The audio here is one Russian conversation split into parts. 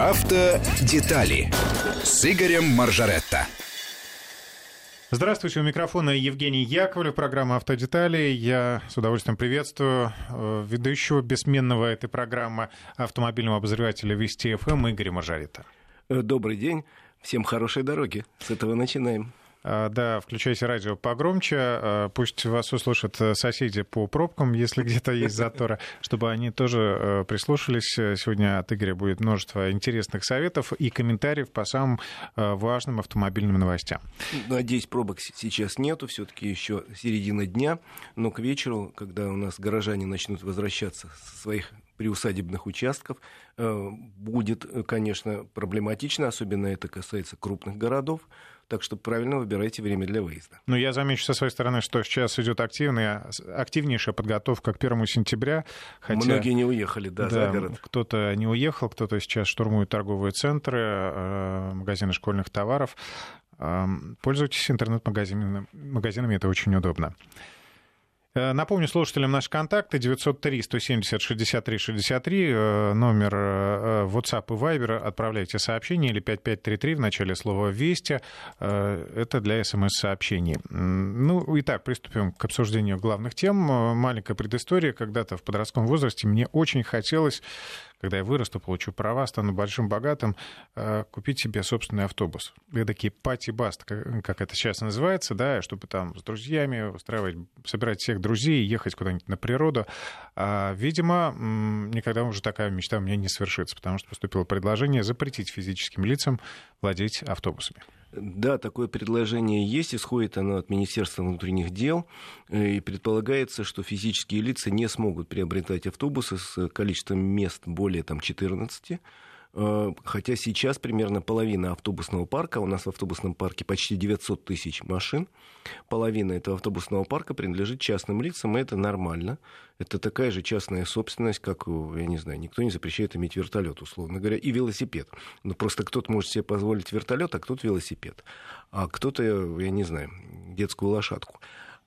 Автодетали с Игорем Маржаретто. Здравствуйте, у микрофона Евгений Яковлев, программа «Автодетали». Я с удовольствием приветствую э, ведущего бессменного этой программы автомобильного обозревателя Вести ФМ Игоря Маржаретта. Э, добрый день. Всем хорошей дороги. С этого начинаем. А, да, включайте радио погромче, а, пусть вас услышат э, соседи по пробкам, если где-то есть заторы, чтобы они тоже э, прислушались. Сегодня от Игоря будет множество интересных советов и комментариев по самым э, важным автомобильным новостям. Надеюсь, пробок сейчас нету, все-таки еще середина дня, но к вечеру, когда у нас горожане начнут возвращаться со своих приусадебных участков будет, конечно, проблематично, особенно это касается крупных городов. Так что правильно выбирайте время для выезда. Ну, я замечу со своей стороны, что сейчас идет активная, активнейшая подготовка к первому сентября. Хотя, Многие не уехали, да, да за город. Кто-то не уехал, кто-то сейчас штурмует торговые центры, э, магазины школьных товаров. Пользуйтесь интернет-магазинами, магазинами, это очень удобно. Э, напомню слушателям наши контакты 903-170-63-63, номер э, WhatsApp и Viber, отправляйте сообщение или 5533 в начале слова «Вести», э, это для смс-сообщений. Ну, итак, приступим к обсуждению главных тем. Маленькая предыстория. Когда-то в подростковом возрасте мне очень хотелось когда я вырасту, получу права, стану большим богатым, э, купить себе собственный автобус. такие пати-баст, как это сейчас называется, да, чтобы там с друзьями устраивать, собирать всех друзей, ехать куда-нибудь на природу. А, видимо, никогда уже такая мечта у меня не свершится, потому что поступило предложение запретить физическим лицам владеть автобусами. Да, такое предложение есть, исходит оно от Министерства внутренних дел, э, и предполагается, что физические лица не смогут приобретать автобусы с количеством мест более там, 14, Э, хотя сейчас примерно половина автобусного парка, у нас в автобусном парке почти 900 тысяч машин, половина этого автобусного парка принадлежит частным лицам, и это нормально. Это такая же частная собственность, как, я не знаю, никто не запрещает иметь вертолет, условно говоря, и велосипед. Но просто кто-то может себе позволить вертолет, а кто-то велосипед. А кто-то, я не знаю, детскую лошадку.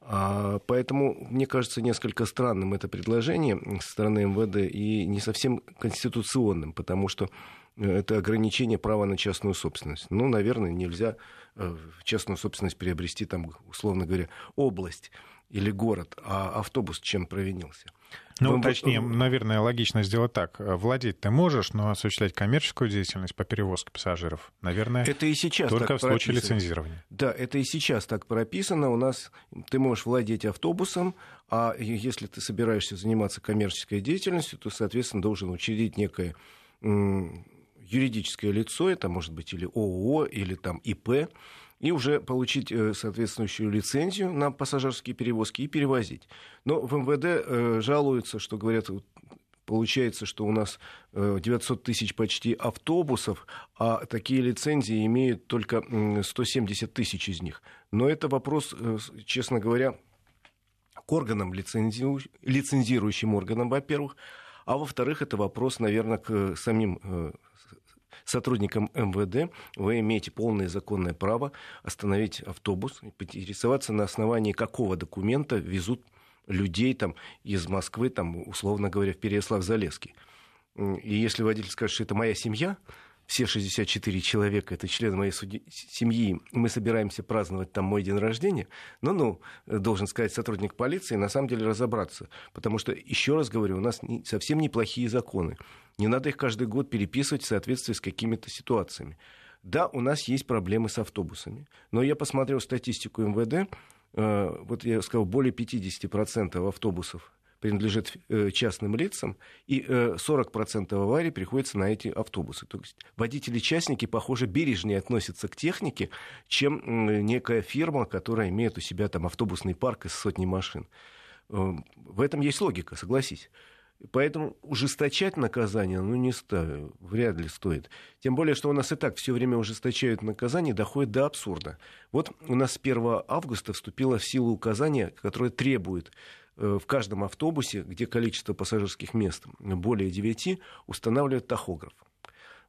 А, поэтому, мне кажется, несколько странным это предложение со стороны МВД и не совсем конституционным, потому что э, это ограничение права на частную собственность. Ну, наверное, нельзя э, частную собственность приобрести, там, условно говоря, область или город, а автобус чем провинился. Ну, Вы... точнее, наверное, логично сделать так. Владеть ты можешь, но осуществлять коммерческую деятельность по перевозке пассажиров, наверное, это и сейчас только в случае прописано. лицензирования. Да, это и сейчас так прописано. У нас ты можешь владеть автобусом, а если ты собираешься заниматься коммерческой деятельностью, то, соответственно, должен учредить некое юридическое лицо, это может быть или ООО, или там ИП, и уже получить э, соответствующую лицензию на пассажирские перевозки и перевозить. Но в МВД э, жалуются, что говорят, Получается, что у нас 900 э, тысяч почти автобусов, а такие лицензии имеют только 170 тысяч из них. Но это вопрос, честно говоря, к органам, лицензирующим органам, во-первых, а во-вторых, это вопрос, наверное, к самим сотрудникам МВД вы имеете полное законное право остановить автобус и поинтересоваться на основании какого документа везут людей там, из Москвы, там, условно говоря, в Переяслав-Залесский. И если водитель скажет, что это моя семья, все 64 человека, это члены моей семьи, мы собираемся праздновать там мой день рождения, ну, ну, должен сказать сотрудник полиции, на самом деле разобраться. Потому что, еще раз говорю, у нас совсем неплохие законы. Не надо их каждый год переписывать в соответствии с какими-то ситуациями. Да, у нас есть проблемы с автобусами, но я посмотрел статистику МВД, э, вот я сказал, более 50% автобусов принадлежит э, частным лицам, и 40% э, аварий приходится на эти автобусы. То есть водители-частники, похоже, бережнее относятся к технике, чем некая фирма, которая имеет у себя там автобусный парк из сотни машин. В этом есть логика, согласись. Поэтому ужесточать наказание, ну, не ставлю, вряд ли стоит. Тем более, что у нас и так все время ужесточают наказание, доходит до абсурда. Вот у нас с 1 августа вступило в силу указание, которое требует э, в каждом автобусе, где количество пассажирских мест более 9, устанавливать тахограф.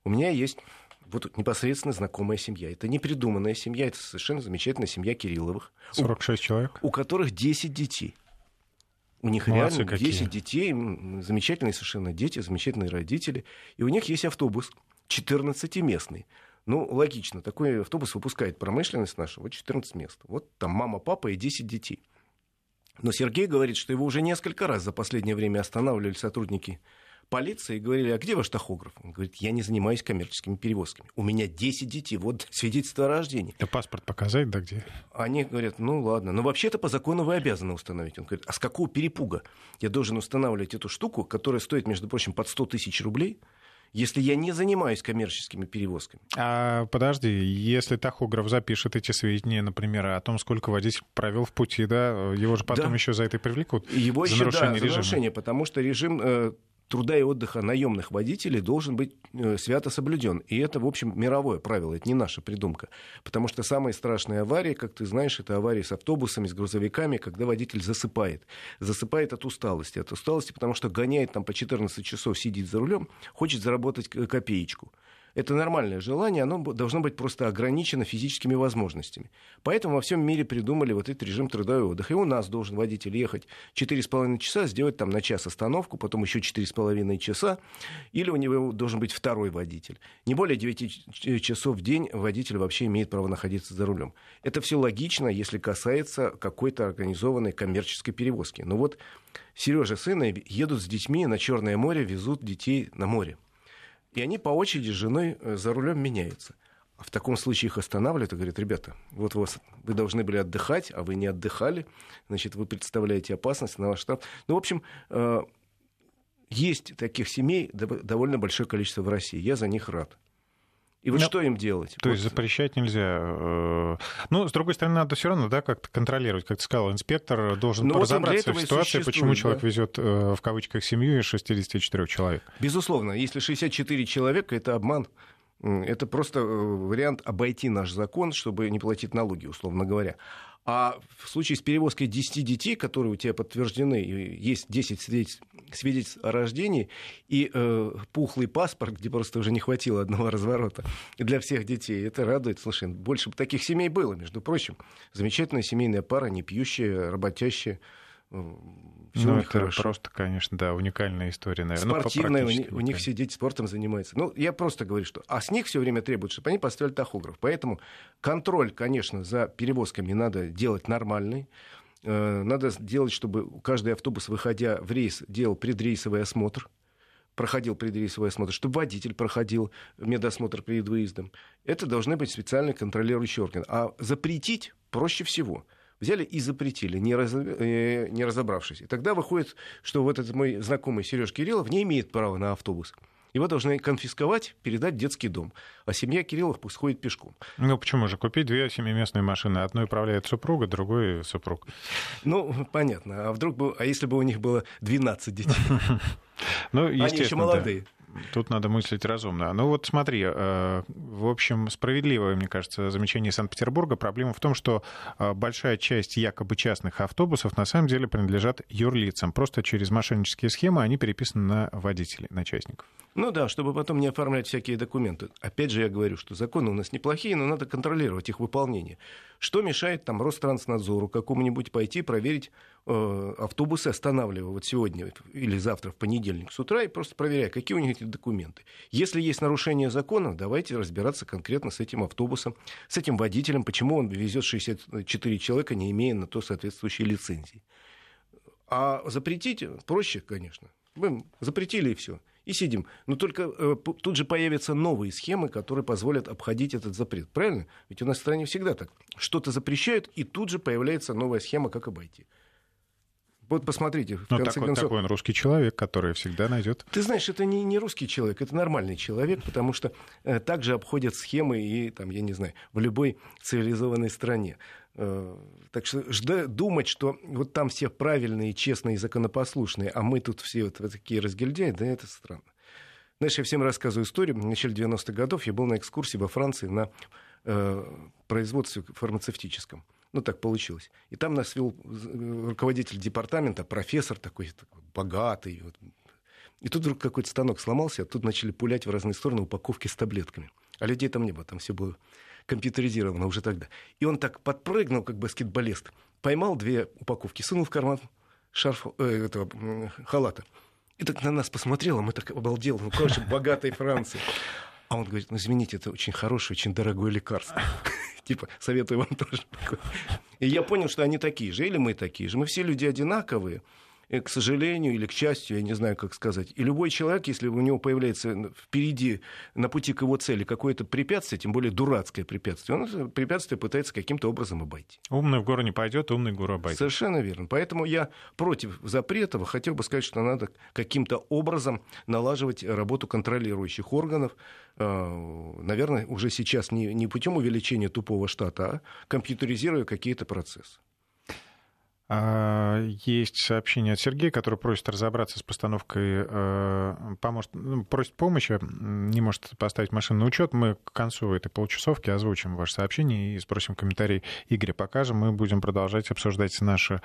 У меня есть вот непосредственно знакомая семья. Это не придуманная семья, это совершенно замечательная семья Кирилловых. 46 у, человек? У которых 10 детей. У них Молодцы реально какие. 10 детей, замечательные совершенно дети, замечательные родители. И у них есть автобус 14-местный. Ну, логично, такой автобус выпускает промышленность наша, вот 14 мест. Вот там мама, папа и 10 детей. Но Сергей говорит, что его уже несколько раз за последнее время останавливали сотрудники полиции и говорили, а где ваш тахограф? Он говорит, я не занимаюсь коммерческими перевозками. У меня 10 детей, вот свидетельство о рождении. Да паспорт показать, да где? Они говорят, ну ладно, но вообще-то по закону вы обязаны установить. Он говорит, а с какого перепуга я должен устанавливать эту штуку, которая стоит, между прочим, под 100 тысяч рублей, если я не занимаюсь коммерческими перевозками. А подожди, если тахограф запишет эти сведения, например, о том, сколько водитель провел в пути, да, его же потом да. еще за это привлекут. Его за еще, нарушение да, режима. за нарушение, потому что режим э, труда и отдыха наемных водителей должен быть э, свято соблюден. И это, в общем, мировое правило, это не наша придумка. Потому что самые страшные аварии, как ты знаешь, это аварии с автобусами, с грузовиками, когда водитель засыпает. Засыпает от усталости. От усталости, потому что гоняет там по 14 часов, сидит за рулем, хочет заработать копеечку это нормальное желание, оно должно быть просто ограничено физическими возможностями. Поэтому во всем мире придумали вот этот режим труда и отдыха. И у нас должен водитель ехать 4,5 часа, сделать там на час остановку, потом еще 4,5 часа, или у него должен быть второй водитель. Не более 9 часов в день водитель вообще имеет право находиться за рулем. Это все логично, если касается какой-то организованной коммерческой перевозки. Но вот Сережа с Инной едут с детьми на Черное море, везут детей на море. И они по очереди с женой э, за рулем меняются. А в таком случае их останавливают и говорят, ребята, вот вас, вы должны были отдыхать, а вы не отдыхали, значит, вы представляете опасность на ваш штраф. Ну, в общем, э, есть таких семей довольно большое количество в России. Я за них рад. И вот Но, ну, что им делать? То вот. есть запрещать нельзя. Э, ну, с другой стороны, надо все равно да, как-то контролировать. Как ты сказал, инспектор должен Но ну, разобраться вот в ситуации, почему человек да. везет э, в кавычках семью из 64 человек. Безусловно, если 64 человека, это обман. Это просто э, вариант обойти наш закон, чтобы не платить налоги, условно говоря. А в случае с перевозкой 10 детей, которые у тебя подтверждены, есть 10 свидетельств, свидетельств о рождении, и э, пухлый паспорт, где просто уже не хватило одного разворота для всех детей, это радует. Слушай, больше бы таких семей было, между прочим. Замечательная семейная пара, не пьющая, работящая, все ну, это хорошо. просто, конечно, да, уникальная история, наверное. Ну, Спортивная, ну, у, них, у них все дети спортом занимаются. Ну, я просто говорю, что... А с них все время требуют, чтобы они поставили тахограф. Поэтому контроль, конечно, за перевозками надо делать нормальный. Э, надо делать, чтобы каждый автобус, выходя в рейс, делал предрейсовый осмотр проходил предрейсовый осмотр, чтобы водитель проходил медосмотр перед выездом. Это должны быть специальные контролирующие органы. А запретить проще всего – взяли и запретили, не, раз, э, не разобравшись. И тогда выходит, что вот этот мой знакомый Сереж Кириллов не имеет права на автобус. Его должны конфисковать, передать в детский дом. А семья Кириллов пусть ходит пешком. Ну, почему же? Купить две семиместные машины. Одной управляет супруга, другой супруг. Ну, понятно. А вдруг бы... А если бы у них было 12 детей? Ну, Они еще молодые. Тут надо мыслить разумно. Ну вот смотри, э, в общем, справедливое, мне кажется, замечание Санкт-Петербурга. Проблема в том, что э, большая часть якобы частных автобусов на самом деле принадлежат юрлицам. Просто через мошеннические схемы они переписаны на водителей, на частников. Ну да, чтобы потом не оформлять всякие документы. Опять же, я говорю, что законы у нас неплохие, но надо контролировать их выполнение. Что мешает там Ространснадзору какому-нибудь пойти проверить э, автобусы, останавливая вот сегодня или завтра в понедельник с утра и просто проверяя, какие у них эти документы. Если есть нарушение закона, давайте разбираться конкретно с этим автобусом, с этим водителем, почему он везет 64 человека, не имея на то соответствующей лицензии. А запретить проще, конечно. Мы запретили и все и сидим. Но только э, тут же появятся новые схемы, которые позволят обходить этот запрет. Правильно? Ведь у нас в стране всегда так. Что-то запрещают, и тут же появляется новая схема, как обойти. Вот посмотрите. В Но конце такой, концов... такой он русский человек, который всегда найдет. Ты знаешь, это не, не русский человек, это нормальный человек, потому что э, также обходят схемы и, там, я не знаю, в любой цивилизованной стране. Э, так что жда, думать, что вот там все правильные, честные и законопослушные, а мы тут все вот, вот такие разгильдяи, да это странно. Знаешь, я всем рассказываю историю. В начале 90-х годов я был на экскурсии во Франции на э, производстве фармацевтическом. Ну, так получилось. И там нас вел э, руководитель департамента, профессор такой, такой богатый. Вот. И тут вдруг какой-то станок сломался, а тут начали пулять в разные стороны упаковки с таблетками. А людей там не было, там все было компьютеризировано уже тогда. И он так подпрыгнул, как баскетболист, поймал две упаковки, сунул в карман шарф, э, этого, халата. И так на нас посмотрел, а мы так обалдел. Ну, короче, богатой Франции. А он говорит, ну, извините, это очень хорошее, очень дорогое лекарство. Типа, советую вам тоже. И я понял, что они такие же, или мы такие же. Мы все люди одинаковые. Э, к сожалению или к счастью, я не знаю, как сказать. И любой человек, если у него появляется впереди, на пути к его цели какое-то препятствие, тем более дурацкое препятствие, он это препятствие пытается каким-то образом обойти. Умный в гору не пойдет, умный в гору обойдет. Совершенно верно. Поэтому я против запретов. Хотел бы сказать, что надо каким-то образом налаживать работу контролирующих органов. Э, наверное, уже сейчас не, не путем увеличения тупого штата, а компьютеризируя какие-то процессы. А, есть сообщение от Сергея, который просит разобраться с постановкой, э, поможет, ну, просит помощи, не может поставить машину на учет. Мы к концу этой полчасовки озвучим ваше сообщение и спросим комментарий Игоря. Покажем. Мы будем продолжать обсуждать наши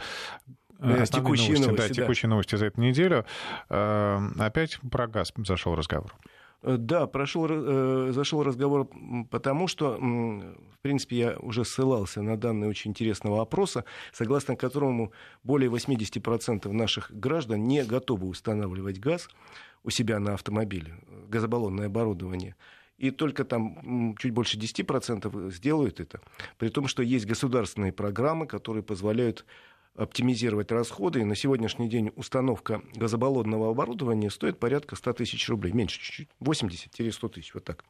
э, текущие новости, новости, да, да. текущие новости за эту неделю. Э, опять про газ зашел разговор. Э, да, прошел, э, зашел разговор потому, что, в принципе, я уже ссылался на данные очень интересного опроса, согласно которому более 80% наших граждан не готовы устанавливать газ у себя на автомобиле, газобаллонное оборудование. И только там чуть больше 10% сделают это, при том, что есть государственные программы, которые позволяют оптимизировать расходы. И на сегодняшний день установка газобаллонного оборудования стоит порядка 100 тысяч рублей. Меньше чуть-чуть. 80-100 тысяч. Вот так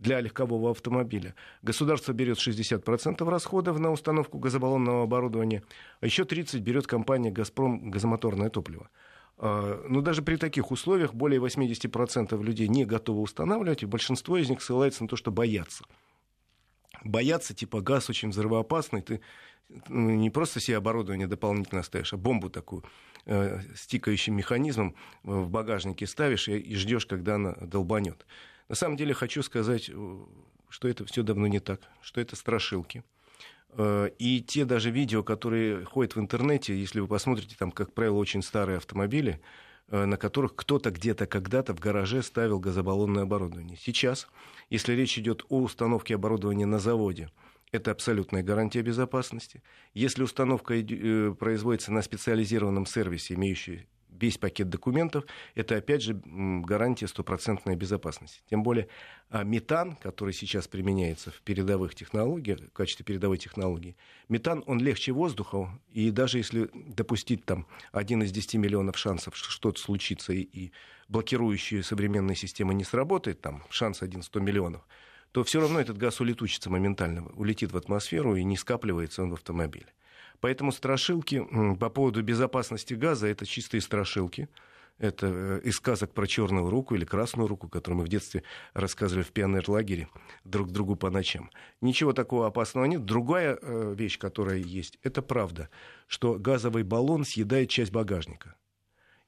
для легкового автомобиля. Государство берет 60% расходов на установку газобаллонного оборудования, а еще 30% берет компания «Газпром» газомоторное топливо. А, но даже при таких условиях более 80% людей не готовы устанавливать, и большинство из них ссылается на то, что боятся. Боятся, типа, газ очень взрывоопасный, ты ну, не просто себе оборудование дополнительно ставишь, а бомбу такую э, с тикающим механизмом в багажнике ставишь и, ждешь, когда она долбанет. На самом деле хочу сказать, э, что это все давно не так, что это страшилки. Э, и те даже видео, которые ходят в интернете, если вы посмотрите, там, как правило, очень старые автомобили, э, на которых кто-то где-то когда-то в гараже ставил газобаллонное оборудование. Сейчас, если речь идет о установке оборудования на заводе, это абсолютная гарантия безопасности. Если установка э, производится на специализированном сервисе, имеющий весь пакет документов, это опять же гарантия стопроцентной безопасности. Тем более а, метан, который сейчас применяется в передовых технологиях, в качестве передовой технологии, метан, он легче воздуха, и даже если допустить там один из 10 миллионов шансов, что что-то случится, и, и блокирующие современные системы не сработает, там шанс один 100 миллионов, то все равно этот газ улетучится моментально, улетит в атмосферу и не скапливается он в автомобиле. Поэтому страшилки по поводу безопасности газа это чистые страшилки. Это э, из сказок про черную руку или красную руку, которую мы в детстве рассказывали в пионерлагере друг другу по ночам. Ничего такого опасного нет. Другая э, вещь, которая есть, это правда, что газовый баллон съедает часть багажника.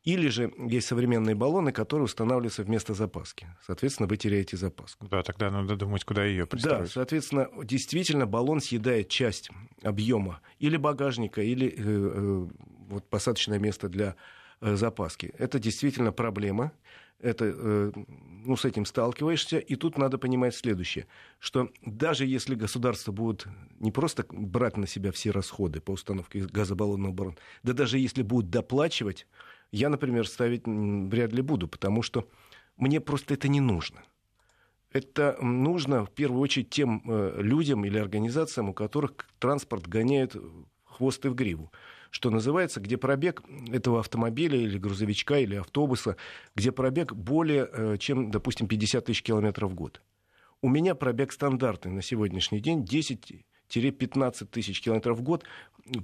Или же есть современные баллоны, которые устанавливаются вместо запаски. Соответственно, вы теряете запаску. Да, тогда надо думать, куда ее пристроить. Да, соответственно, действительно баллон съедает часть объема или багажника, или э, э, вот посадочное место для э, запаски. Это действительно проблема. Это, э, ну, с этим сталкиваешься. И тут надо понимать следующее, что даже если государство будет не просто брать на себя все расходы по установке газобаллонного баллона, да даже если будет доплачивать, я, например, ставить вряд ли буду, потому что мне просто это не нужно. Это нужно в первую очередь тем э, людям или организациям, у которых транспорт гоняет хвост и в гриву. Что называется, где пробег этого автомобиля или грузовичка или автобуса, где пробег более э, чем, допустим, 50 тысяч километров в год. У меня пробег стандартный на сегодняшний день 10 15 тысяч километров в год.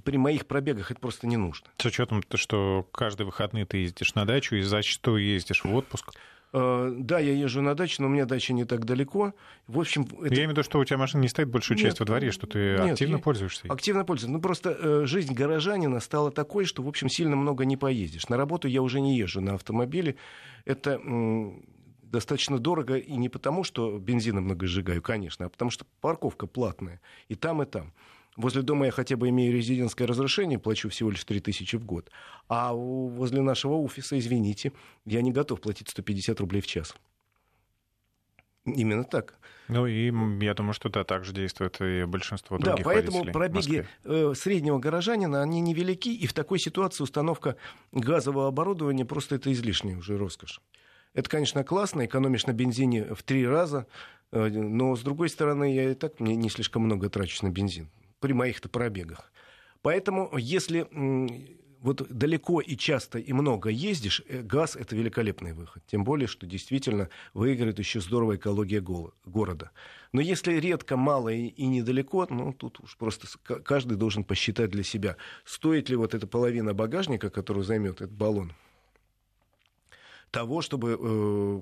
При моих пробегах это просто не нужно. С учетом, что каждые выходные ты ездишь на дачу и зачастую ездишь в отпуск. Uh, да, я езжу на дачу, но у меня дача не так далеко. В общем, это... Я имею в виду, что у тебя машина не стоит большую часть нет, во дворе, что ты нет, активно я... пользуешься. Активно пользуюсь. Ну, просто э, жизнь горожанина стала такой, что, в общем, сильно много не поездишь. На работу я уже не езжу на автомобиле. Это достаточно дорого, и не потому, что бензина много сжигаю, конечно, а потому что парковка платная и там, и там. Возле дома я хотя бы имею резидентское разрешение, плачу всего лишь 3 тысячи в год. А возле нашего офиса, извините, я не готов платить 150 рублей в час. Именно так. Ну и я думаю, что да, так же действует и большинство других Да, поэтому пробеги э, среднего горожанина, они невелики, и в такой ситуации установка газового оборудования просто это излишняя уже роскошь. Это, конечно, классно, экономишь на бензине в три раза, э, но, с другой стороны, я и так не, не слишком много трачу на бензин при моих-то пробегах. Поэтому, если вот далеко и часто и много ездишь, э, газ это великолепный выход. Тем более, что действительно выиграет еще здорово экология города. Но если редко, мало и, и недалеко, ну тут уж просто каждый должен посчитать для себя, стоит ли вот эта половина багажника, которую займет этот баллон, того, чтобы э,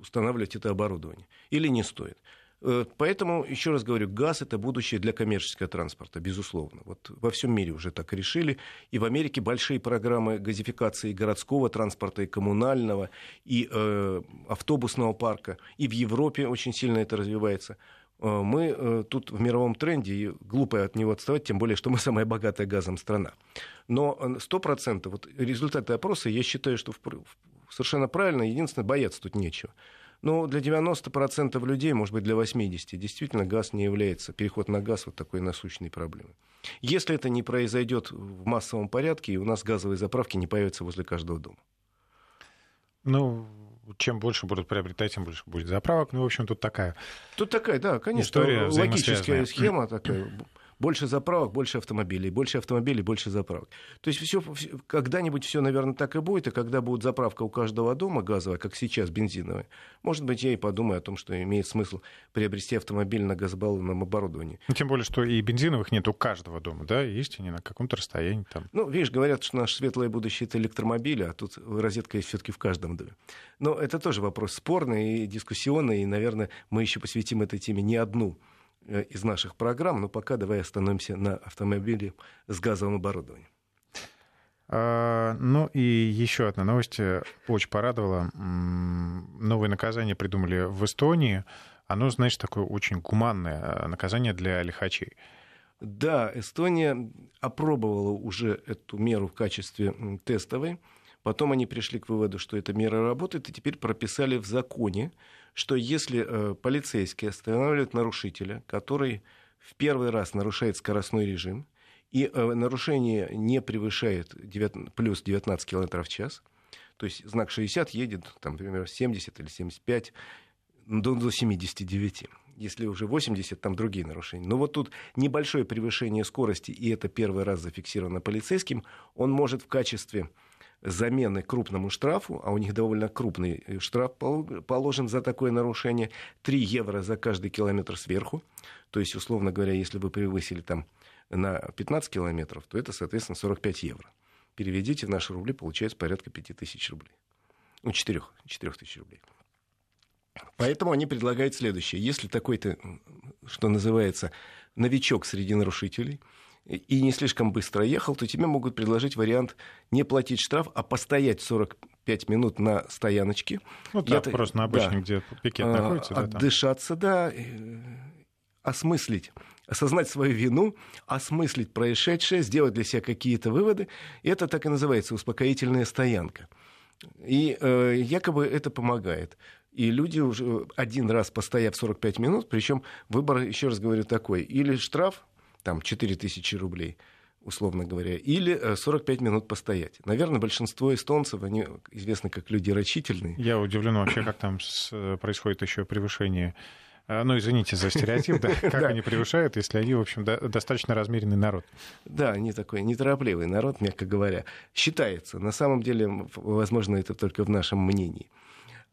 устанавливать это оборудование, или не стоит. Э, поэтому, еще раз говорю, газ это будущее для коммерческого транспорта, безусловно. Вот во всем мире уже так решили. И в Америке большие программы газификации городского транспорта, и коммунального, и э, автобусного парка. И в Европе очень сильно это развивается. Э, мы э, тут в мировом тренде, и глупо от него отставать, тем более, что мы самая богатая газом страна. Но 100% вот результаты опроса, я считаю, что совершенно правильно, единственное, бояться тут нечего. Но для 90% людей, может быть, для 80%, действительно газ не является, переход на газ вот такой насущной проблемой. Если это не произойдет в массовом порядке, и у нас газовые заправки не появятся возле каждого дома. Ну, чем больше будут приобретать, тем больше будет заправок. Ну, в общем, тут такая... Тут такая, да, конечно, История логическая схема такая больше заправок, больше автомобилей, больше автомобилей, больше заправок. То есть все, когда-нибудь все, наверное, так и будет, и когда будет заправка у каждого дома газовая, как сейчас бензиновая, может быть, я и подумаю о том, что имеет смысл приобрести автомобиль на газобаллонном оборудовании. Ну, тем более, что и бензиновых нет у каждого дома, да, есть они на каком-то расстоянии там. Ну, видишь, говорят, что наше светлое будущее это электромобили, а тут розетка есть все-таки в каждом доме. Но это тоже вопрос спорный и дискуссионный, и, наверное, мы еще посвятим этой теме не одну из наших программ, но пока давай остановимся на автомобиле с газовым оборудованием. А, ну и еще одна новость э, очень порадовала. Новые наказания придумали в Эстонии. Оно, знаешь, такое очень гуманное э, наказание для лихачей. Да, Эстония опробовала уже эту меру в качестве тестовой. Потом они пришли к выводу, что эта мера работает, и теперь прописали в законе, что если э, полицейский останавливает нарушителя, который в первый раз нарушает скоростной режим, и э, нарушение не превышает 9, плюс 19 км в час, то есть знак 60 едет, там, например, 70 или 75, до, до 79. Если уже 80, там другие нарушения. Но вот тут небольшое превышение скорости, и это первый раз зафиксировано полицейским, он может в качестве замены крупному штрафу, а у них довольно крупный э, штраф положен за такое нарушение, 3 евро за каждый километр сверху. То есть, условно говоря, если вы превысили там на 15 километров, то это, соответственно, 45 евро. Переведите в наши рубли, получается порядка 5 тысяч рублей. Ну, 4, 4 тысяч рублей. Поэтому они предлагают следующее. Если такой-то, что называется, новичок среди нарушителей – и не слишком быстро ехал, то тебе могут предложить вариант не платить штраф, а постоять 45 минут на стояночке. Ну так, Я, просто на обычном, да, где пикет а, находится. Да, отдышаться, да, осмыслить осознать свою вину, осмыслить происшедшее, сделать для себя какие-то выводы. И это так и называется успокоительная стоянка. И э, якобы это помогает. И люди уже один раз постояв 45 минут, причем выбор, еще раз говорю, такой, или штраф там 4 тысячи рублей, условно говоря, или 45 э, минут постоять. Наверное, большинство эстонцев, они известны как люди рачительные. Я удивлен вообще, как там происходит еще превышение э, ну, извините за стереотип, да, как они превышают, если они, в общем, достаточно размеренный народ. Да, они такой неторопливый народ, мягко говоря. Считается. На самом деле, возможно, это только в нашем мнении.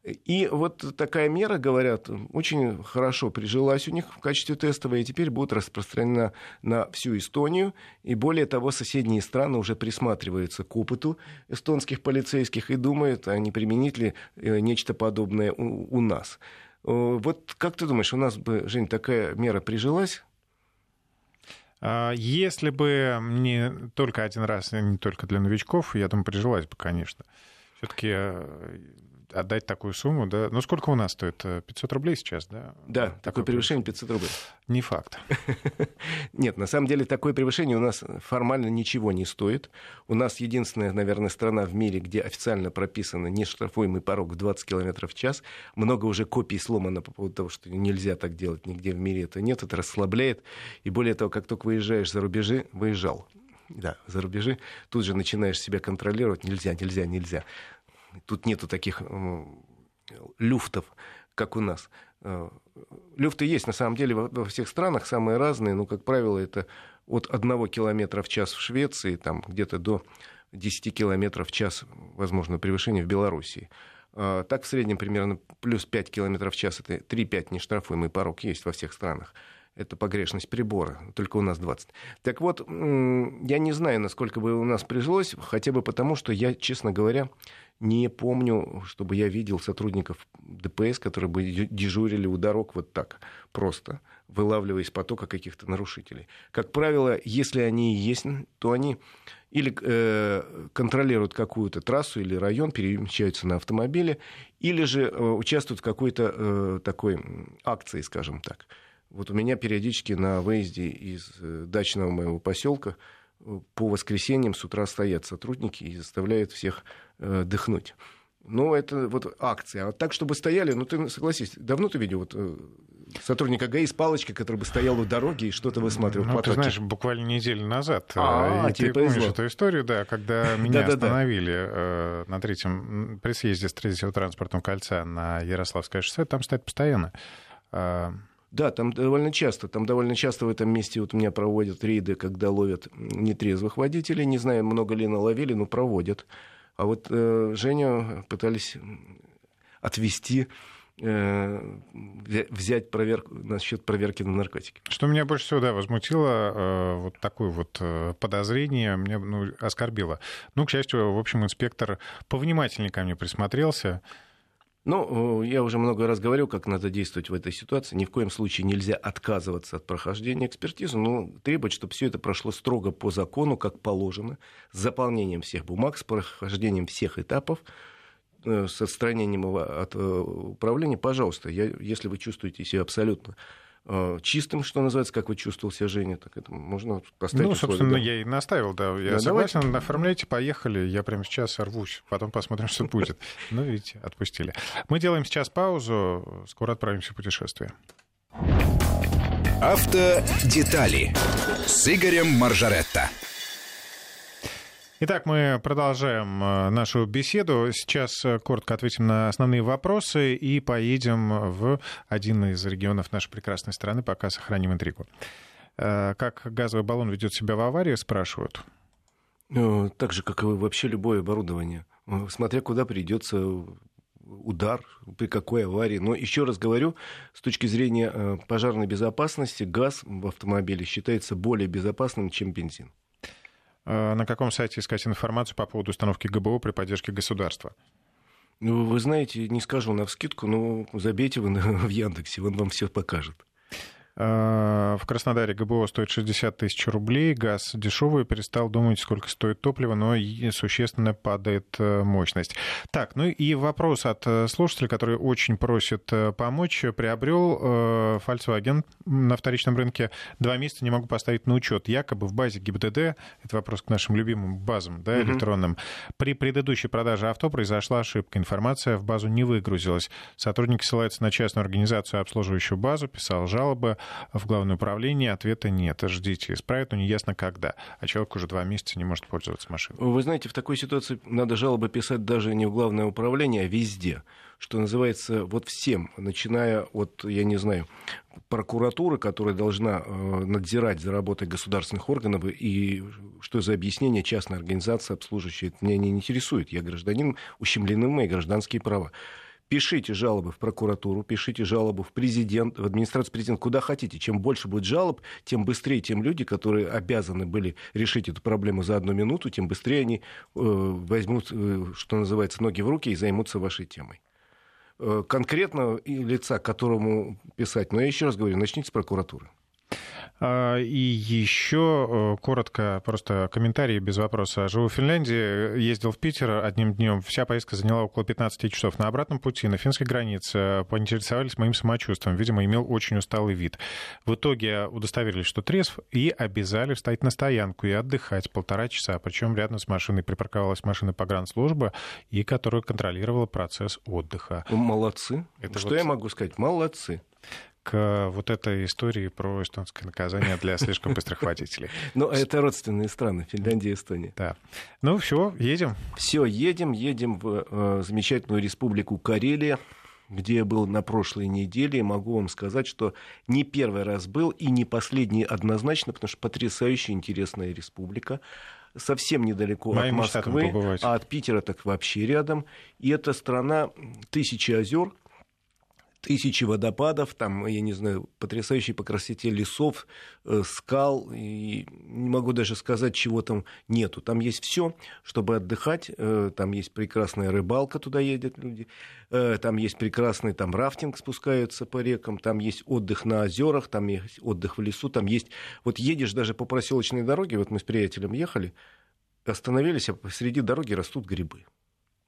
И вот такая мера, говорят, очень хорошо прижилась у них в качестве тестовой, и теперь будет распространена на всю Эстонию. И более того, соседние страны уже присматриваются к опыту эстонских полицейских и думают, а не применить ли э, нечто подобное у, у нас. Э, вот как ты думаешь, у нас бы, Жень, такая мера прижилась? А если бы не только один раз, не только для новичков, я думаю, прижилась бы, конечно. Все-таки э, отдать такую сумму, да? Ну, сколько у нас стоит? 500 рублей сейчас, да? Да, такое, такое превышение 500 рублей. Не факт. Нет, на самом деле такое превышение у нас формально ничего не стоит. У нас единственная, наверное, страна в мире, где официально прописано нештрафуемый порог в 20 км в час. Много уже копий сломано по поводу того, что нельзя так делать, нигде в мире это нет, это расслабляет. И более того, как только выезжаешь за рубежи, выезжал, да, за рубежи, тут же начинаешь себя контролировать, нельзя, нельзя, нельзя. Тут нету таких люфтов, как у нас. Люфты есть на самом деле во всех странах, самые разные, но, как правило, это от 1 километра в час в Швеции, там где-то до 10 километров в час, возможно, превышение в Белоруссии. А, так, в среднем, примерно плюс 5 километров в час, это 3-5 нештрафуемый порог есть во всех странах. Это погрешность прибора, только у нас 20. Так вот, я не знаю, насколько бы у нас прижилось, хотя бы потому, что я, честно говоря, не помню, чтобы я видел сотрудников ДПС, которые бы дежурили у дорог вот так просто, вылавливая из потока каких-то нарушителей. Как правило, если они есть, то они или э, контролируют какую-то трассу или район, перемещаются на автомобиле, или же э, участвуют в какой-то э, такой акции, скажем так. Вот у меня периодически на выезде из э, дачного моего поселка э, по воскресеньям с утра стоят сотрудники и заставляют всех э, дыхнуть. Ну, это вот акция. А так, чтобы стояли, ну, ты согласись, давно ты видел вот, сотрудника ГАИ с палочкой, который бы стоял у дороги и что-то высматривал ну, ты знаешь, буквально неделю назад. А, и ты помнишь эту историю, да, когда меня остановили на третьем, при съезде с третьего транспортного кольца на Ярославское шоссе, там стоят постоянно да, там довольно часто. Там довольно часто в этом месте вот у меня проводят рейды, когда ловят нетрезвых водителей. Не знаю, много ли наловили, но проводят. А вот э, Женю пытались отвести э, взять проверку насчет проверки на наркотики. Что меня больше всего да, возмутило, э, вот такое вот э, подозрение, меня ну, оскорбило. Ну, к счастью, в общем, инспектор повнимательнее ко мне присмотрелся. Ну, я уже много раз говорил, как надо действовать в этой ситуации. Ни в коем случае нельзя отказываться от прохождения экспертизы, но требовать, чтобы все это прошло строго по закону, как положено, с заполнением всех бумаг, с прохождением всех этапов, э, с отстранением от э, управления. Пожалуйста, я, если вы чувствуете себя абсолютно Э, чистым, что называется, как вы чувствовал себя, Женя, так это можно поставить Ну, собственно, условия, да? я и наставил, да. Я да, согласен, давайте. оформляйте, поехали, я прямо сейчас сорвусь, потом посмотрим, что будет. Ну, видите, отпустили. Мы делаем сейчас паузу, скоро отправимся в путешествие. Автодетали с Игорем Маржаретто. Итак, мы продолжаем э, нашу беседу. Сейчас э, коротко ответим на основные вопросы и поедем в один из регионов нашей прекрасной страны, пока сохраним интригу. Э, как газовый баллон ведет себя в аварии, спрашивают? Так же, как и вообще любое оборудование. Смотря куда придется удар, при какой аварии. Но еще раз говорю, с точки зрения пожарной безопасности, газ в автомобиле считается более безопасным, чем бензин. Э, на каком сайте искать информацию по поводу установки ГБО при поддержке государства? Ну, вы знаете, не скажу на вскидку, но забейте вы в Яндексе, он вам все покажет. Э, в Краснодаре ГБО стоит 60 тысяч рублей, газ дешевый, перестал думать, сколько стоит топливо, но существенно падает э, мощность. Так, ну и вопрос от э, слушателя, который очень просит помочь. Приобрел Volkswagen на вторичном рынке, два месяца не могу поставить на учет. Якобы в базе ГИБДД, это вопрос к нашим любимым базам да, электронным, mm-hmm. при предыдущей продаже авто произошла ошибка. Информация в базу не выгрузилась. Сотрудник ссылается на частную организацию, обслуживающую базу, писал жалобы в Главное управление, ответа нет. Ждите, исправят, но не ясно когда. А человек уже два месяца не может пользоваться машиной. Вы знаете, в такой ситуации надо жалобы писать даже не в Главное управление, а везде что называется, вот всем, начиная от, я не знаю, прокуратуры, которая должна э, надзирать за работой государственных органов, и что за объяснение частной организации обслуживающей, это меня не интересует. Я гражданин, ущемлены мои гражданские права пишите жалобы в прокуратуру, пишите жалобы в президент, в администрацию президента, куда хотите. Чем больше будет жалоб, тем быстрее тем люди, которые обязаны были решить эту проблему за одну минуту, тем быстрее они э, возьмут, э, что называется, ноги в руки и займутся вашей темой. Э, конкретно лица, которому писать, но я еще раз говорю, начните с прокуратуры. А, и еще э, коротко, просто комментарий без вопроса. Живу в Финляндии, ездил в Питер одним днем. Вся поездка заняла около 15 часов. На обратном пути на финской границе поинтересовались моим самочувствием. Видимо, имел очень усталый вид. В итоге удостоверились, что трезв, и обязали встать на стоянку и отдыхать полтора часа. Причем рядом с машиной припарковалась машина погранслужбы, и которая контролировала процесс отдыха. Молодцы. Это что вот... я могу сказать? Молодцы к вот этой истории про эстонское наказание для слишком быстрых водителей. Ну, это родственные страны, Финляндия и Эстония. Да. Ну, все, едем. Все, едем, едем в э, замечательную республику Карелия. где я был на прошлой неделе, могу вам сказать, что не первый раз был и не последний однозначно, потому что потрясающе интересная республика совсем недалеко Моя от Москвы, а от Питера так вообще рядом. И это страна тысячи озер, тысячи водопадов, там, я не знаю, потрясающие по красоте лесов, э, скал, и не могу даже сказать, чего там нету. Там есть все, чтобы отдыхать, э, там есть прекрасная рыбалка, туда едут люди, э, там есть прекрасный там рафтинг спускаются по рекам, там есть отдых на озерах, там есть отдых в лесу, там есть... Вот едешь даже по проселочной дороге, вот мы с приятелем ехали, остановились, а посреди дороги растут грибы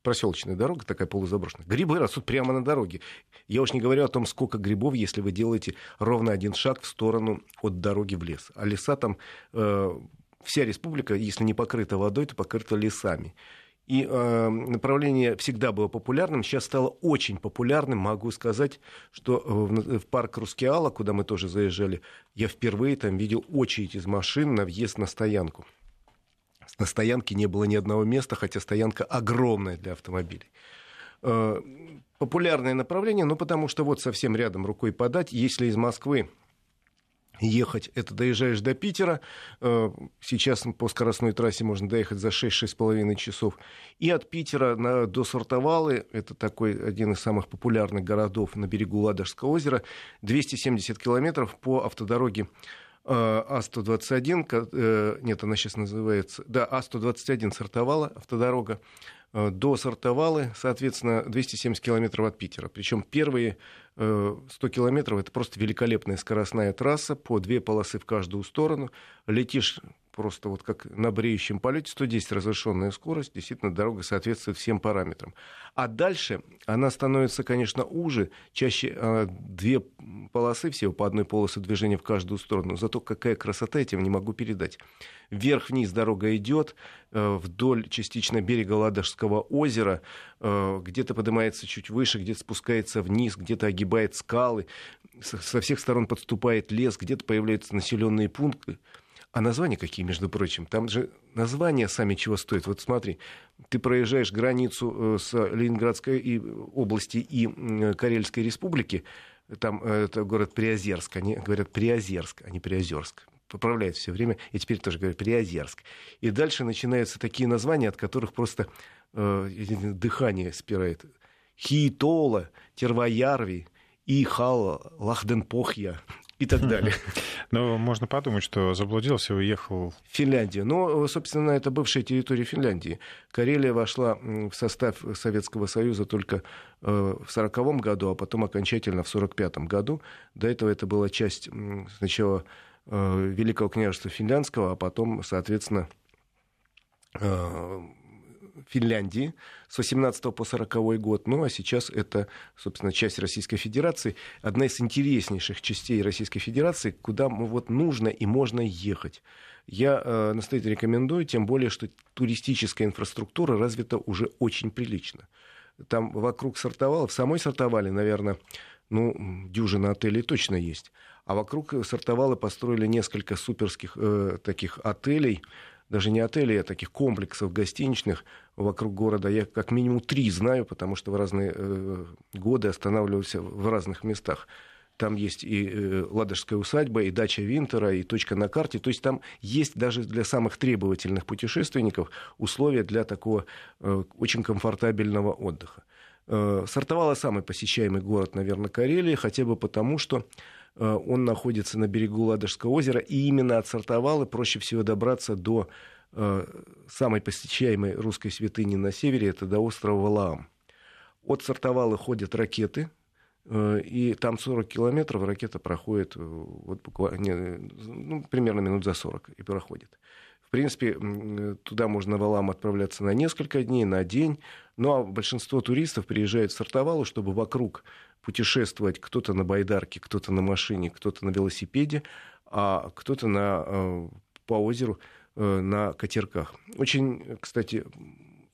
проселочная дорога, такая полузаброшенная. Грибы растут прямо на дороге. Я уж не говорю о том, сколько грибов, если вы делаете ровно один шаг в сторону от дороги в лес. А леса там, э, вся республика, если не покрыта водой, то покрыта лесами. И э, направление всегда было популярным, сейчас стало очень популярным. Могу сказать, что в, в парк Рускеала, куда мы тоже заезжали, я впервые там видел очередь из машин на въезд на стоянку. На стоянке не было ни одного места, хотя стоянка огромная для автомобилей. Э, популярное направление, ну потому что вот совсем рядом рукой подать, если из Москвы ехать, это доезжаешь до Питера, э, сейчас по скоростной трассе можно доехать за 6-6,5 часов, и от Питера на, до Сартовалы, это такой один из самых популярных городов на берегу Ладожского озера, 270 километров по автодороге А121, э, нет, она сейчас называется, да, А121 Сартовала, автодорога, э, до Сартовалы, соответственно, 270 километров от Питера. Причем первые 100 километров это просто великолепная скоростная трасса по две полосы в каждую сторону. Летишь просто вот как на бреющем полете, 110 разрешенная скорость, действительно дорога соответствует всем параметрам. А дальше она становится, конечно, уже, чаще э, две полосы, всего по одной полосе движения в каждую сторону. Зато какая красота, этим не могу передать. Вверх-вниз дорога идет, э, вдоль частично берега Ладожского озера, э, где-то поднимается чуть выше, где-то спускается вниз, где-то огибает скалы, со всех сторон подступает лес, где-то появляются населенные пункты. А названия какие, между прочим? Там же названия сами чего стоят. Вот смотри, ты проезжаешь границу э, с Ленинградской и, области и Карельской республики, там э, это город Приозерск, они говорят Приозерск, а не Приозерск. Поправляют все время, и теперь тоже говорят Приозерск. И дальше начинаются такие названия, от которых просто э, дыхание спирает. Хиитола, Тервоярви, Ихала, Лахденпохья и так далее. Но можно подумать, что заблудился и уехал... В Финляндию. Ну, собственно, это бывшая территория Финляндии. Карелия вошла в состав Советского Союза только э, в 1940 году, а потом окончательно в 1945 году. До этого это была часть сначала э, Великого княжества Финляндского, а потом, соответственно, э, Финляндии с 18 по 40 год. Ну а сейчас это, собственно, часть Российской Федерации, одна из интереснейших частей Российской Федерации, куда вот нужно и можно ехать. Я э, настоятельно рекомендую, тем более, что туристическая инфраструктура развита уже очень прилично. Там вокруг Сартовала, в самой Сартовале, наверное, ну, дюжина отелей точно есть. А вокруг Сартовала построили несколько суперских э, таких отелей, даже не отелей, а таких комплексов гостиничных вокруг города. Я как минимум три знаю, потому что в разные э, годы останавливался в разных местах. Там есть и э, Ладожская усадьба, и дача Винтера, и точка на карте. То есть там есть даже для самых требовательных путешественников условия для такого э, очень комфортабельного отдыха. Сартовала самый посещаемый город, наверное, Карелии, хотя бы потому, что он находится на берегу Ладожского озера, и именно от Сартовала проще всего добраться до э, самой посещаемой русской святыни на севере, это до острова Валаам. От Сартовала ходят ракеты, э, и там 40 километров ракета проходит вот буквально, ну, примерно минут за 40 и проходит. В принципе, туда можно Валам отправляться на несколько дней, на день. Ну а большинство туристов приезжают в Сартовалу, чтобы вокруг путешествовать кто-то на байдарке, кто-то на машине, кто-то на велосипеде, а кто-то на, э, по озеру э, на катерках. Очень, кстати,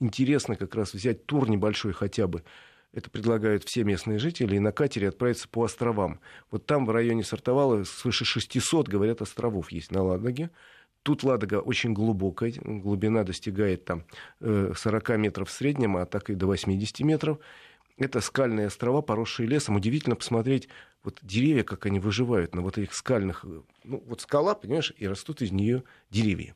интересно как раз взять тур небольшой хотя бы. Это предлагают все местные жители, и на катере отправиться по островам. Вот там, в районе Сартовала, свыше 600, говорят, островов есть на Ладоге. Тут Ладога очень глубокая, глубина достигает там 40 э, метров в среднем, а так и до 80 метров. Это скальные острова, поросшие лесом. Удивительно посмотреть вот деревья, как они выживают на вот этих скальных... Ну, вот скала, понимаешь, и растут из нее деревья.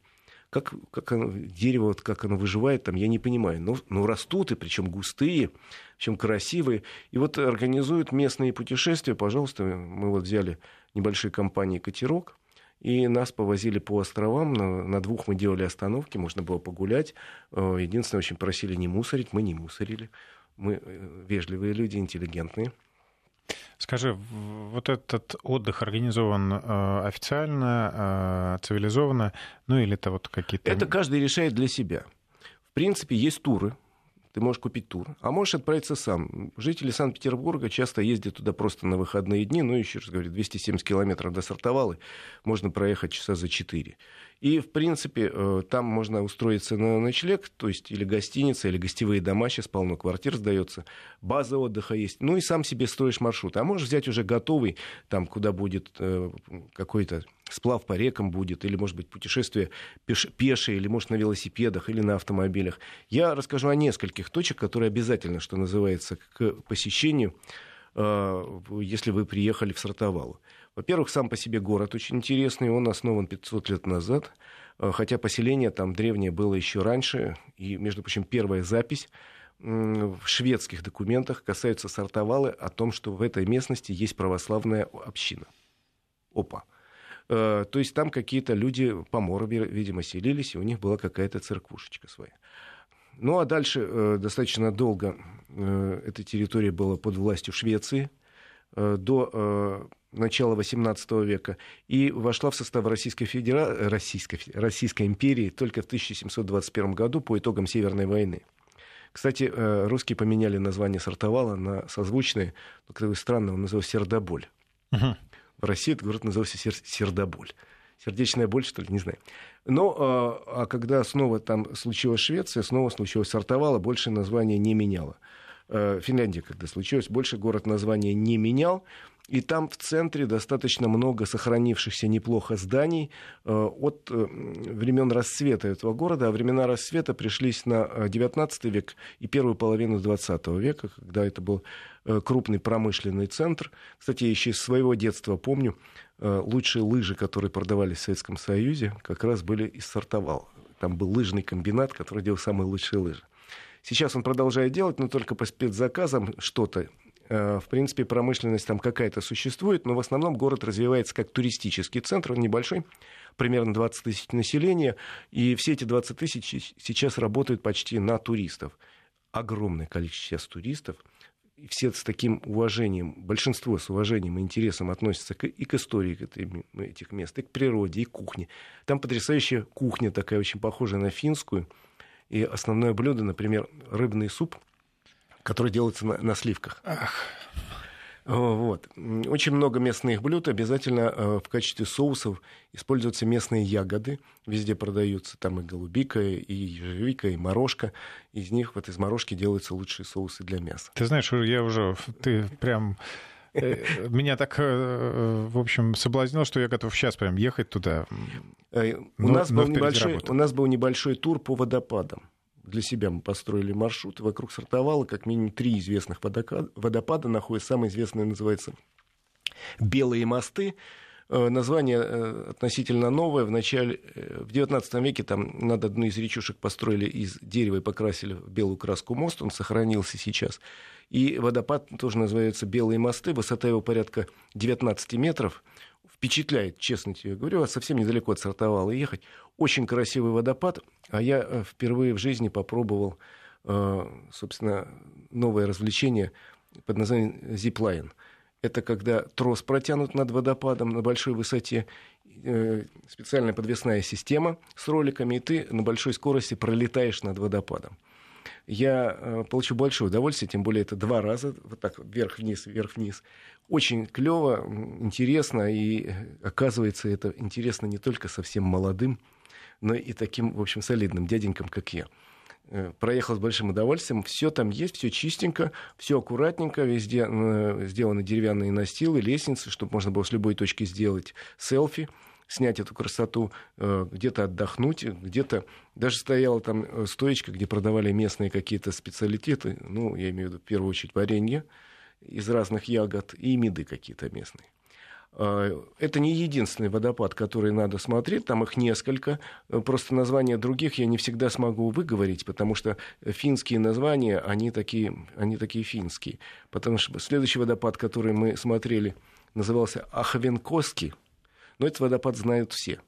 Как, как оно, дерево, вот как оно выживает, там, я не понимаю. Но, но растут, и причем густые, причем красивые. И вот организуют местные путешествия. Пожалуйста, мы вот взяли небольшие компании «Катерок», и нас повозили по островам. На, на двух мы делали остановки, можно было погулять. Э, единственное, очень просили не мусорить, мы не мусорили. Мы э, вежливые люди, интеллигентные. Скажи, вот этот отдых организован э, официально, э, цивилизованно, ну или это вот какие-то... Это каждый решает для себя. В принципе, есть туры, ты можешь купить тур, а можешь отправиться сам. Жители Санкт-Петербурга часто ездят туда просто на выходные дни, ну, еще раз говорю, 270 километров до Сартовалы можно проехать часа за 4. И, в принципе, э, там можно устроиться на ночлег, то есть или гостиница, или гостевые дома, сейчас полно квартир сдается, база отдыха есть, ну и сам себе строишь маршрут. А можешь взять уже готовый, там, куда будет э, какой-то сплав по рекам будет, или, может быть, путешествие пеш- пешее, или, может, на велосипедах, или на автомобилях. Я расскажу о нескольких точек, которые обязательно, что называется, к посещению, э, если вы приехали в Сартовалу. Во-первых, сам по себе город очень интересный, он основан 500 лет назад, э, хотя поселение там древнее было еще раньше, и, между прочим, первая запись в шведских документах касается Сартовалы о том, что в этой местности есть православная община. Опа. Э, то есть там какие-то люди, поморы, видимо, селились, и у них была какая-то церквушечка своя. Ну а дальше э, достаточно долго эта территория была под властью Швеции. До начала XVIII века и вошла в состав Российской, Федера... Российской... Российской империи только в 1721 году по итогам Северной войны. Кстати, э, русские поменяли название Сартовала на созвучное, но какое странное, он назывался Сердоболь. Угу. В России этот город назывался Сер... Сердоболь. Сердечная боль, что ли, не знаю. Но а, а когда снова там случилась Швеция, снова случилось Сартовала, больше название не меняло. Э, Финляндия, когда случилось, больше город название не менял. И там в центре достаточно много сохранившихся неплохо зданий э, от э, времен расцвета этого города. А времена расцвета пришлись на XIX век и первую половину XX века, когда это был крупный промышленный центр. Кстати, я еще из своего детства помню, лучшие лыжи, которые продавались в Советском Союзе, как раз были из Сартовал. Там был лыжный комбинат, который делал самые лучшие лыжи. Сейчас он продолжает делать, но только по спецзаказам что-то. Э, в принципе, промышленность там какая-то существует, но в основном город развивается как туристический центр, он небольшой, примерно 20 тысяч населения, и все эти 20 тысяч сейчас работают почти на туристов. Огромное количество сейчас туристов, все с таким уважением, большинство с уважением и интересом относятся к, и к истории этих мест, и к природе, и к кухне. Там потрясающая кухня такая, очень похожая на финскую – и основное блюдо, например, рыбный суп, который делается на, на сливках. Ах. Вот. Очень много местных блюд. Обязательно э, в качестве соусов используются местные ягоды. Везде продаются там и голубика, и ежевика, и морожка. Из них вот из морожки делаются лучшие соусы для мяса. Ты знаешь, я уже... Ты прям э, меня так, э, в общем, соблазнил, что я готов сейчас прям ехать туда. Э, у, но, нас но был небольшой, у нас был небольшой тур по водопадам. Для себя мы построили маршрут. Вокруг Сартовала как минимум три известных водопада находятся. Самый известный называется «Белые мосты». Э, название э, относительно новое. В начале, в XIX веке там над одной из речушек построили из дерева и покрасили в белую краску мост. Он сохранился сейчас. И водопад тоже называется «Белые мосты». Высота его порядка 19 метров впечатляет, честно тебе говорю, а совсем недалеко от Сартовала ехать. Очень красивый водопад, а я э, впервые в жизни попробовал, э, собственно, новое развлечение под названием зиплайн. Это когда трос протянут над водопадом на большой высоте, э, специальная подвесная система с роликами, и ты на большой скорости пролетаешь над водопадом я э, получу большое удовольствие, тем более это два раза, вот так вверх-вниз, вверх-вниз. Очень клево, интересно, и э, оказывается, это интересно не только совсем молодым, но и таким, в общем, солидным дяденькам, как я. Э, проехал с большим удовольствием. Все там есть, все чистенько, все аккуратненько, везде сделаны деревянные настилы, лестницы, чтобы можно было с любой точки сделать селфи снять эту красоту, э, где-то отдохнуть, где-то даже стояла там э, стоечка, где продавали местные какие-то специалитеты, ну, я имею в виду в первую очередь варенье из разных ягод и меды какие-то местные. А, это не единственный водопад, который надо смотреть, там их несколько. Просто названия других я не всегда смогу выговорить, потому что финские названия, они такие, они такие финские. Потому что следующий водопад, который мы смотрели, назывался Ахвенкоски, но этот водопад знают все.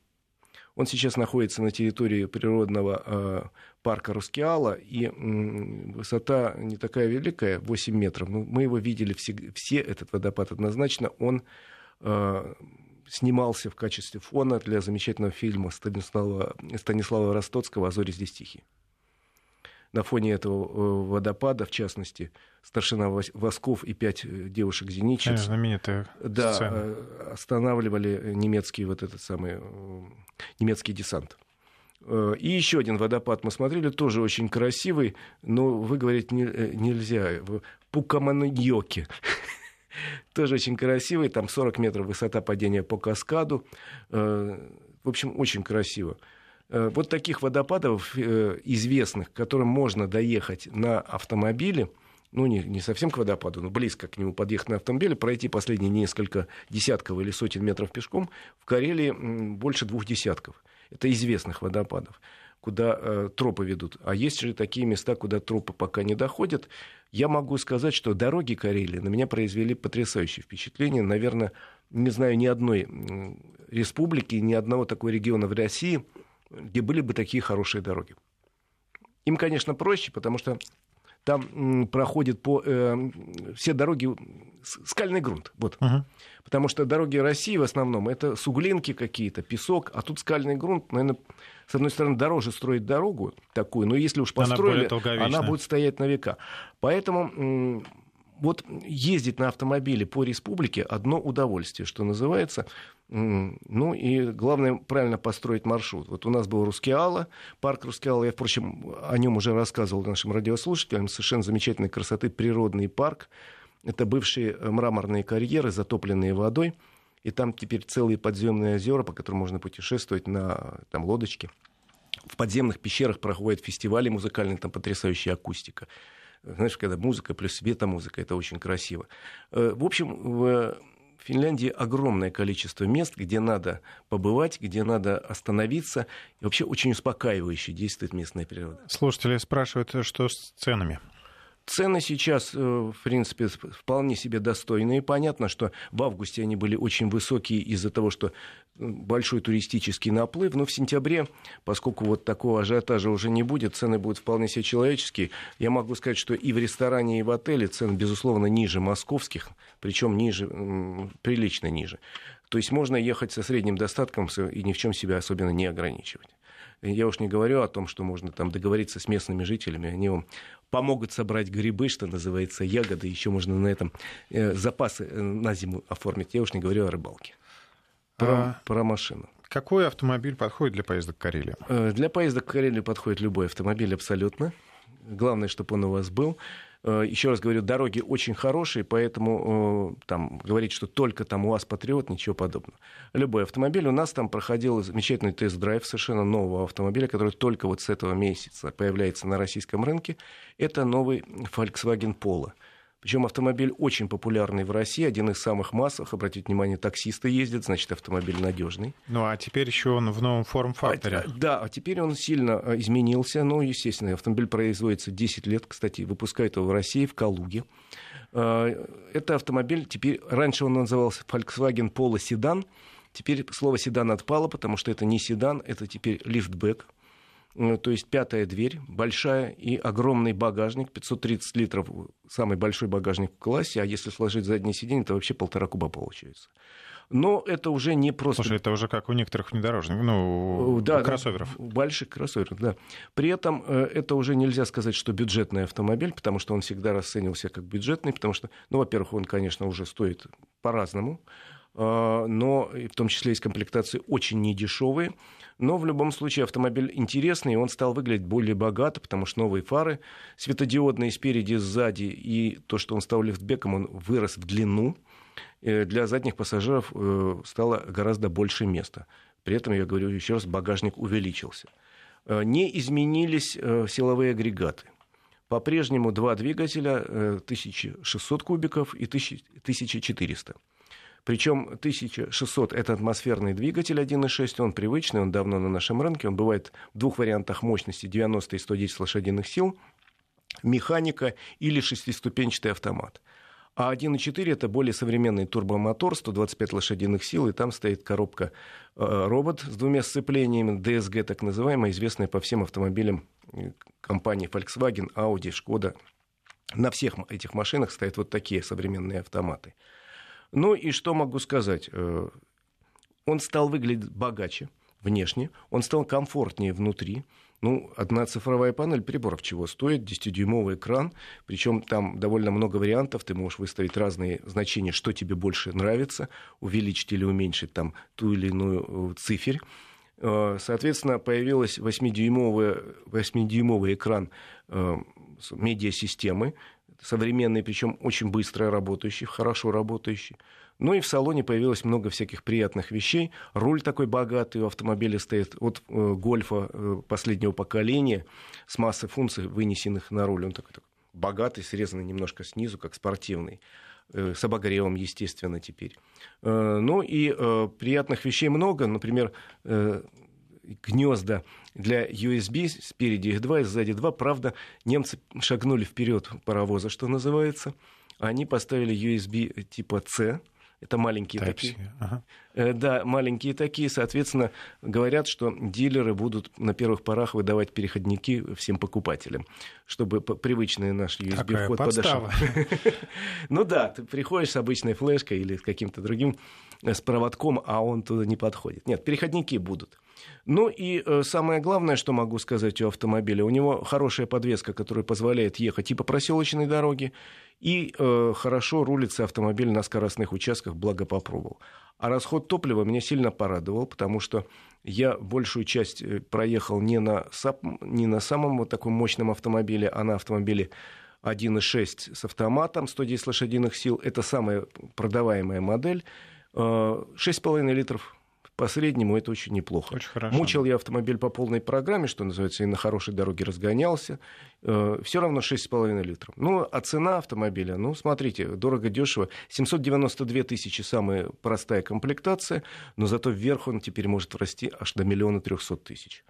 Он сейчас находится на территории природного э, парка Рускеала, и высота не такая великая, 8 метров. Мы его видели все, все этот водопад однозначно. Он э, снимался в качестве фона для замечательного фильма Станислава, Станислава Ростоцкого «А зори здесь тихие» на фоне этого э, водопада, в частности, старшина Восков и пять э, девушек-зенитчиц. Знаменитая да, сцена. Э, останавливали немецкий вот этот самый немецкий десант. И еще один водопад мы смотрели, тоже очень красивый, но выговорить не, нельзя. Пукаманьоки. Тоже очень красивый, там 40 метров высота падения по каскаду. В общем, очень красиво. Э, вот таких водопадов э, известных, к которым можно доехать на автомобиле, ну, не, не совсем к водопаду, но близко к нему подъехать на автомобиле, пройти последние несколько десятков или сотен метров пешком, в Карелии больше двух десятков. Это известных водопадов, куда э, тропы ведут. А есть же такие места, куда тропы пока не доходят. Я могу сказать, что дороги Карелии на меня произвели потрясающее впечатление. Наверное, не знаю ни одной республики, ни одного такого региона в России – где были бы такие хорошие дороги. Им, конечно, проще, потому что там проходит по э, все дороги скальный грунт, вот, uh-huh. потому что дороги России в основном это суглинки какие-то, песок, а тут скальный грунт, наверное, с одной стороны дороже строить дорогу такую, но если уж построили, она, она будет стоять на века, поэтому вот ездить на автомобиле по республике одно удовольствие, что называется. Ну и главное правильно построить маршрут. Вот у нас был Рускеала, парк Рускеала, я, впрочем, о нем уже рассказывал нашим радиослушателям, совершенно замечательной красоты природный парк. Это бывшие мраморные карьеры, затопленные водой. И там теперь целые подземные озера, по которым можно путешествовать на там, лодочке. В подземных пещерах проходят фестивали музыкальные, там потрясающая акустика знаешь, когда музыка плюс светомузыка, это очень красиво. Э, в общем, в Финляндии огромное количество мест, где надо побывать, где надо остановиться. И вообще очень успокаивающе действует местная природа. Слушатели спрашивают, что с ценами? Цены сейчас, э, в принципе, вполне себе достойные. Понятно, что в августе они были очень высокие из-за того, что большой туристический наплыв. Но в сентябре, поскольку вот такого ажиотажа уже не будет, цены будут вполне себе человеческие. Я могу сказать, что и в ресторане, и в отеле цены, безусловно, ниже московских, причем ниже, прилично ниже. То есть можно ехать со средним достатком и ни в чем себя особенно не ограничивать. Я уж не говорю о том, что можно там договориться с местными жителями, они вам помогут собрать грибы, что называется, ягоды, еще можно на этом э, запасы э, на зиму оформить. Я уж не говорю о рыбалке. Про, а... про машину. Какой автомобиль подходит для поездок в Карелию? Э, для поездок в Карелию подходит любой автомобиль абсолютно. Главное, чтобы он у вас был. Э, еще раз говорю, дороги очень хорошие, поэтому э, там, говорить, что только там у вас патриот, ничего подобного. Любой автомобиль. У нас там проходил замечательный тест-драйв совершенно нового автомобиля, который только вот с этого месяца появляется на российском рынке. Это новый Volkswagen Polo. Причем автомобиль очень популярный в России, один из самых массовых. Обратите внимание, таксисты ездят, значит, автомобиль надежный. Ну, а теперь еще он в новом форм-факторе. А, да, а теперь он сильно а, изменился. Ну, естественно, автомобиль производится 10 лет, кстати, выпускают его в России, в Калуге. А, это автомобиль теперь, раньше он назывался Volkswagen Polo седан, Теперь слово седан отпало, потому что это не седан, это теперь лифтбэк. Э, то есть пятая дверь, большая и огромный багажник, 530 литров, самый большой багажник в классе, а если сложить заднее сиденье, то вообще полтора куба получается. Но это уже не просто... Слушай, это уже как у некоторых внедорожников, ну, да, кроссоверов. Больших кроссоверов, да. При этом э, это уже нельзя сказать, что бюджетный автомобиль, потому что он всегда расценивался как бюджетный, потому что, ну, во-первых, он, конечно, уже стоит по-разному, но в том числе есть комплектации очень недешевые. Но в любом случае автомобиль интересный, и он стал выглядеть более богато, потому что новые фары светодиодные спереди, сзади, и то, что он стал лифтбеком, он вырос в длину. Э, для задних пассажиров э, стало гораздо больше места. При этом, я говорю еще раз, багажник увеличился. Э, не изменились силовые агрегаты. По-прежнему два двигателя 1600 кубиков и 1400. Причем 1600 это атмосферный двигатель 1.6, он привычный, он давно на нашем рынке, он бывает в двух вариантах мощности 90 и 110 лошадиных сил, механика или шестиступенчатый автомат. А 1.4 это более современный турбомотор, 125 лошадиных сил, и там стоит коробка э, робот с двумя сцеплениями, DSG так называемая, известная по всем автомобилям э, компании Volkswagen, Audi, Skoda. На всех этих машинах стоят вот такие современные автоматы. Ну и что могу сказать? Э, он стал выглядеть богаче внешне, он стал комфортнее внутри. Ну, одна цифровая панель приборов чего стоит? 10-дюймовый экран, причем там довольно много вариантов, ты можешь выставить разные значения, что тебе больше нравится, увеличить или уменьшить там ту или иную э, циферь. Э, соответственно, появился 8-дюймовый, 8-дюймовый экран медиасистемы, современный, причем очень быстро работающий, хорошо работающий. Ну и в салоне появилось много всяких приятных вещей. Руль такой богатый у автомобиля стоит от э, гольфа э, последнего поколения с массой функций, вынесенных на руль. Он такой, такой богатый, срезанный немножко снизу, как спортивный э, с обогревом, естественно, теперь. Э, ну и э, приятных вещей много. Например, гнезда для USB, спереди их два и сзади два. Правда, немцы шагнули вперед паровоза, что называется. Они поставили USB типа C, это маленькие Type такие. Ага. Э, да, маленькие такие. Соответственно, говорят, что дилеры будут на первых порах выдавать переходники всем покупателям, чтобы привычный наш USB-вход подошел. Ну да, ты приходишь с обычной флешкой или с каким-то другим э, с проводком, а он туда не подходит. Нет, переходники будут. Ну и э, самое главное, что могу сказать о автомобиле, у него хорошая подвеска, которая позволяет ехать и по проселочной дороге, и э, хорошо рулится автомобиль на скоростных участках, благо попробовал. А расход топлива меня сильно порадовал, потому что я большую часть э, проехал не на, не на самом вот таком мощном автомобиле, а на автомобиле 1.6 с автоматом, 110 лошадиных сил. Это самая продаваемая модель. 6,5 э, литров по среднему это очень неплохо. Очень хорошо. Мучил я автомобиль по полной программе, что называется, и на хорошей дороге разгонялся. Э, Все равно 6,5 литров. Ну, а цена автомобиля, ну, смотрите, дорого-дешево. 792 тысячи самая простая комплектация, но зато вверх он теперь может расти аж до миллиона трехсот тысяч.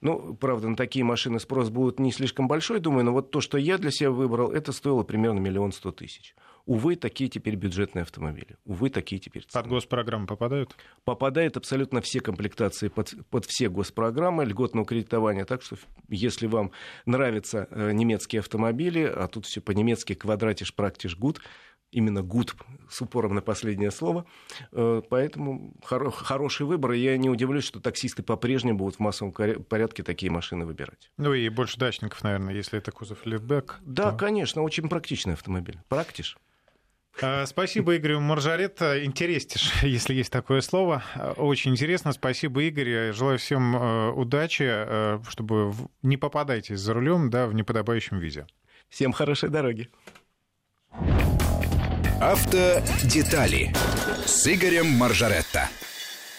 Ну, правда, на такие машины спрос будет не слишком большой, думаю, но вот то, что я для себя выбрал, это стоило примерно миллион сто тысяч. Увы, такие теперь бюджетные автомобили. Увы, такие теперь цены. Под госпрограммы попадают? Попадают абсолютно все комплектации под, под все госпрограммы, льготного кредитования. Так что, если вам нравятся э, немецкие автомобили, а тут все по-немецки квадратиш, практиш, гуд, именно гуд с упором на последнее слово. Э, поэтому хоро- хороший выбор. Я не удивлюсь, что таксисты по-прежнему будут в массовом порядке такие машины выбирать. Ну и больше дачников, наверное, если это кузов лифтбэк. Да, то... конечно, очень практичный автомобиль. Практиш. А, спасибо Игорю Маржаретто. Интереснейш, если есть такое слово. Очень интересно. Спасибо, Игорь. Желаю всем э, удачи, э, чтобы не попадайте за рулем да, в неподобающем виде. Всем хорошей дороги. Автодетали с Игорем Маржаретто.